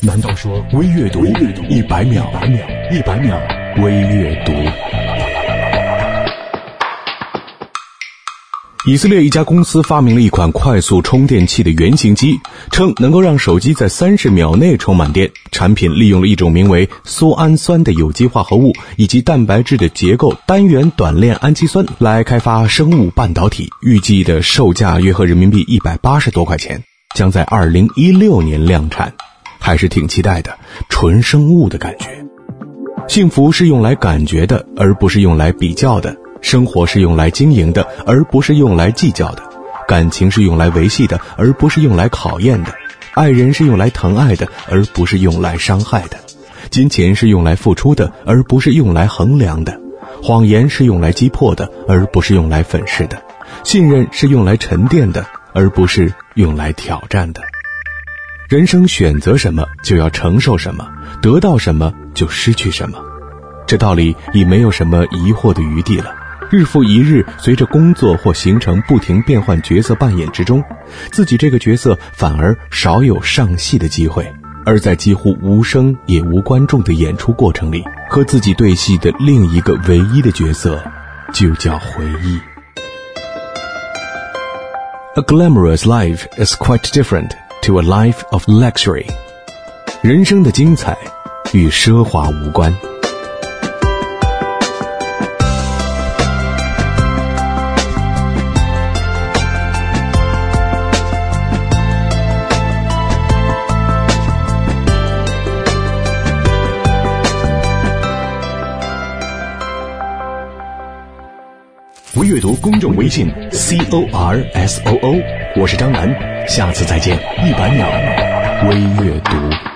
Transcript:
难道说微阅读一百秒？一百秒微阅读。以色列一家公司发明了一款快速充电器的原型机，称能够让手机在三十秒内充满电。产品利用了一种名为苏氨酸的有机化合物以及蛋白质的结构单元短链氨基酸来开发生物半导体，预计的售价约合人民币一百八十多块钱，将在二零一六年量产，还是挺期待的。纯生物的感觉，幸福是用来感觉的，而不是用来比较的。生活是用来经营的，而不是用来计较的；感情是用来维系的，而不是用来考验的；爱人是用来疼爱的，而不是用来伤害的；金钱是用来付出的，而不是用来衡量的；谎言是用来击破的，而不是用来粉饰的；信任是用来沉淀的，而不是用来挑战的。人生选择什么，就要承受什么；得到什么，就失去什么。这道理已没有什么疑惑的余地了。日复一日，随着工作或行程不停变换角色扮演之中，自己这个角色反而少有上戏的机会。而在几乎无声也无观众的演出过程里，和自己对戏的另一个唯一的角色，就叫回忆。A glamorous life is quite different to a life of luxury。人生的精彩与奢华无关。微阅读公众微信 c o r s o o，我是张楠，下次再见，一百秒微阅读。